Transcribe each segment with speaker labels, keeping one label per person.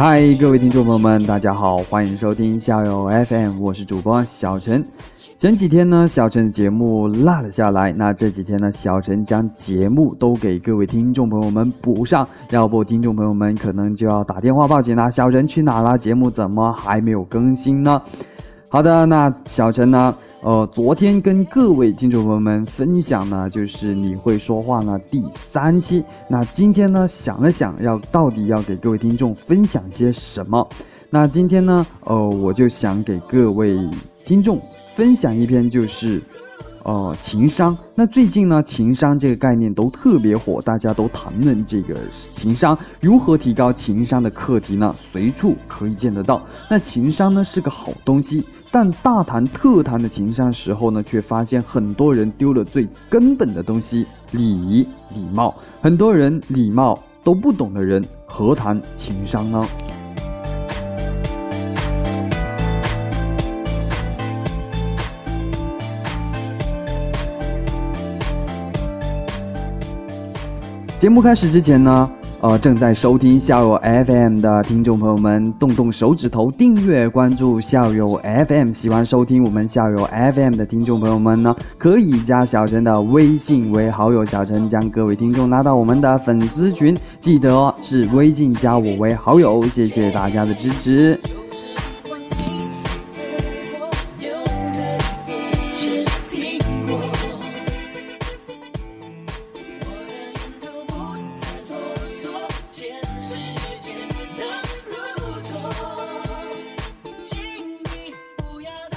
Speaker 1: 嗨，各位听众朋友们，大家好，欢迎收听校友 FM，我是主播小陈。前几天呢，小陈的节目落了下来，那这几天呢，小陈将节目都给各位听众朋友们补上，要不听众朋友们可能就要打电话报警啦，小陈去哪了？节目怎么还没有更新呢？好的，那小陈呢？呃，昨天跟各位听众朋友们分享呢，就是你会说话呢第三期。那今天呢，想了想要到底要给各位听众分享些什么？那今天呢，呃，我就想给各位听众分享一篇，就是。哦，情商。那最近呢，情商这个概念都特别火，大家都谈论这个情商如何提高情商的课题呢，随处可以见得到。那情商呢是个好东西，但大谈特谈的情商时候呢，却发现很多人丢了最根本的东西——礼仪、礼貌。很多人礼貌都不懂的人，何谈情商呢？节目开始之前呢，呃，正在收听校友 FM 的听众朋友们，动动手指头订阅关注校友 FM。喜欢收听我们校友 FM 的听众朋友们呢，可以加小陈的微信为好友，小陈将各位听众拉到我们的粉丝群，记得哦，是微信加我为好友。谢谢大家的支持。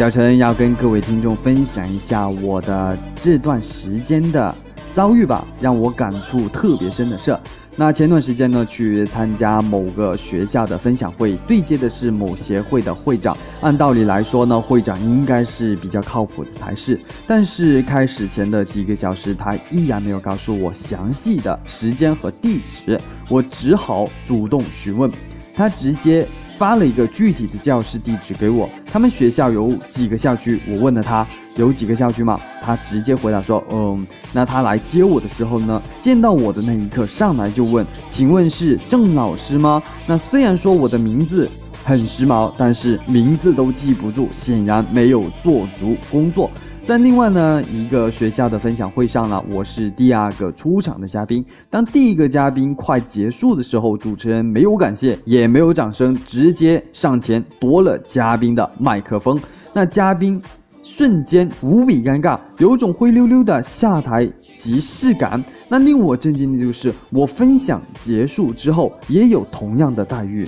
Speaker 1: 小陈要跟各位听众分享一下我的这段时间的遭遇吧，让我感触特别深的事。那前段时间呢，去参加某个学校的分享会，对接的是某协会的会长。按道理来说呢，会长应该是比较靠谱的才是。但是开始前的几个小时，他依然没有告诉我详细的时间和地址，我只好主动询问，他直接。发了一个具体的教室地址给我，他们学校有几个校区？我问了他有几个校区吗？他直接回答说，嗯，那他来接我的时候呢，见到我的那一刻上来就问，请问是郑老师吗？那虽然说我的名字很时髦，但是名字都记不住，显然没有做足工作。在另外呢一个学校的分享会上呢，我是第二个出场的嘉宾。当第一个嘉宾快结束的时候，主持人没有感谢，也没有掌声，直接上前夺了嘉宾的麦克风。那嘉宾瞬间无比尴尬，有种灰溜溜的下台即视感。那令我震惊的就是，我分享结束之后也有同样的待遇。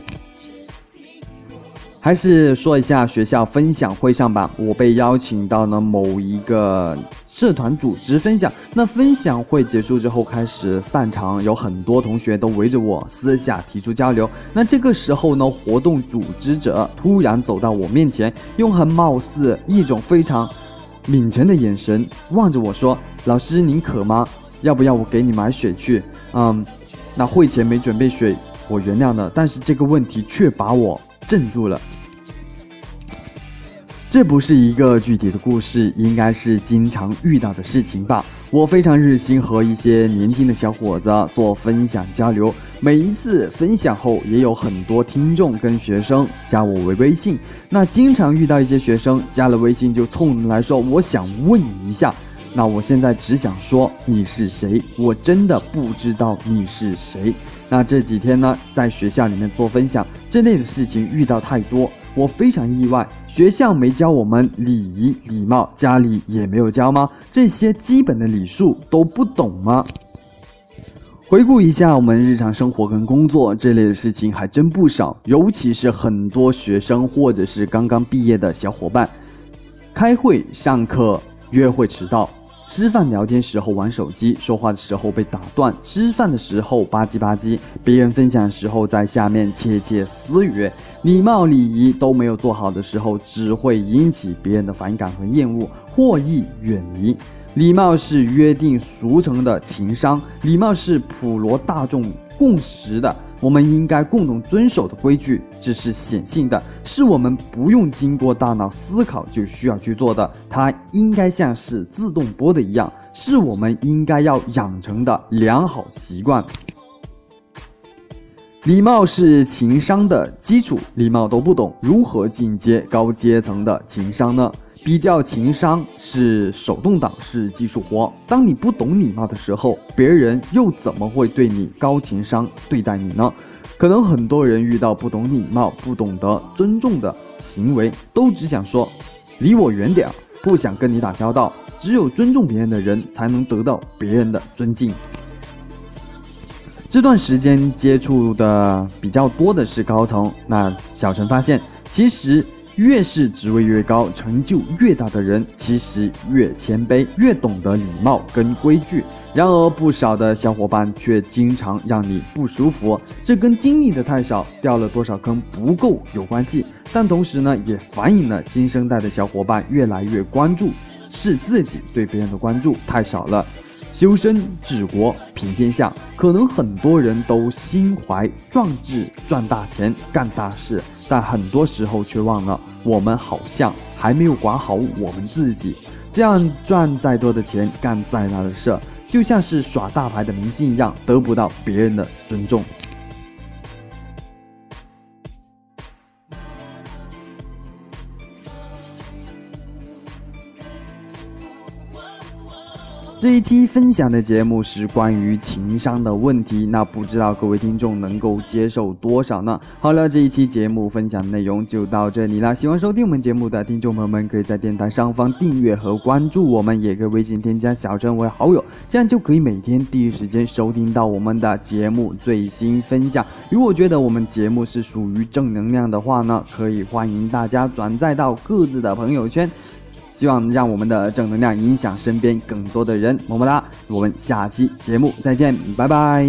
Speaker 1: 还是说一下学校分享会上吧，我被邀请到了某一个社团组织分享。那分享会结束之后，开始散场，有很多同学都围着我私下提出交流。那这个时候呢，活动组织者突然走到我面前，用很貌似一种非常抿沉的眼神望着我说：“老师您渴吗？要不要我给你买水去？”嗯，那会前没准备水，我原谅了，但是这个问题却把我。镇住了，这不是一个具体的故事，应该是经常遇到的事情吧。我非常热心和一些年轻的小伙子做分享交流，每一次分享后，也有很多听众跟学生加我为微信。那经常遇到一些学生加了微信就冲来说：“我想问你一下。”那我现在只想说你是谁？我真的不知道你是谁。那这几天呢，在学校里面做分享，这类的事情遇到太多，我非常意外。学校没教我们礼仪礼貌，家里也没有教吗？这些基本的礼数都不懂吗？回顾一下我们日常生活跟工作这类的事情还真不少，尤其是很多学生或者是刚刚毕业的小伙伴，开会、上课、约会迟到。吃饭聊天时候玩手机，说话的时候被打断，吃饭的时候吧唧吧唧，别人分享时候在下面窃窃私语，礼貌礼仪都没有做好的时候，只会引起别人的反感和厌恶，获益远离。礼貌是约定俗成的情商，礼貌是普罗大众共识的。我们应该共同遵守的规矩，这是显性的，是我们不用经过大脑思考就需要去做的。它应该像是自动播的一样，是我们应该要养成的良好习惯。礼貌是情商的基础，礼貌都不懂，如何进阶高阶层的情商呢？比较情商是手动挡，是技术活。当你不懂礼貌的时候，别人又怎么会对你高情商对待你呢？可能很多人遇到不懂礼貌、不懂得尊重的行为，都只想说离我远点，不想跟你打交道。只有尊重别人的人，才能得到别人的尊敬。这段时间接触的比较多的是高层，那小陈发现，其实越是职位越高、成就越大的人，其实越谦卑，越懂得礼貌跟规矩。然而，不少的小伙伴却经常让你不舒服，这跟经历的太少、掉了多少坑不够有关系。但同时呢，也反映了新生代的小伙伴越来越关注是自己对别人的关注太少了。修身治国平天下，可能很多人都心怀壮志赚大钱干大事，但很多时候却忘了，我们好像还没有管好我们自己。这样赚再多的钱，干再大的事，就像是耍大牌的明星一样，得不到别人的尊重。这一期分享的节目是关于情商的问题，那不知道各位听众能够接受多少呢？好了，这一期节目分享内容就到这里了。喜欢收听我们节目的听众朋友们，可以在电台上方订阅和关注我们，也可以微信添加小陈为好友，这样就可以每天第一时间收听到我们的节目最新分享。如果觉得我们节目是属于正能量的话呢，可以欢迎大家转载到各自的朋友圈。希望让我们的正能量影响身边更多的人，么么哒！我们下期节目再见，拜拜。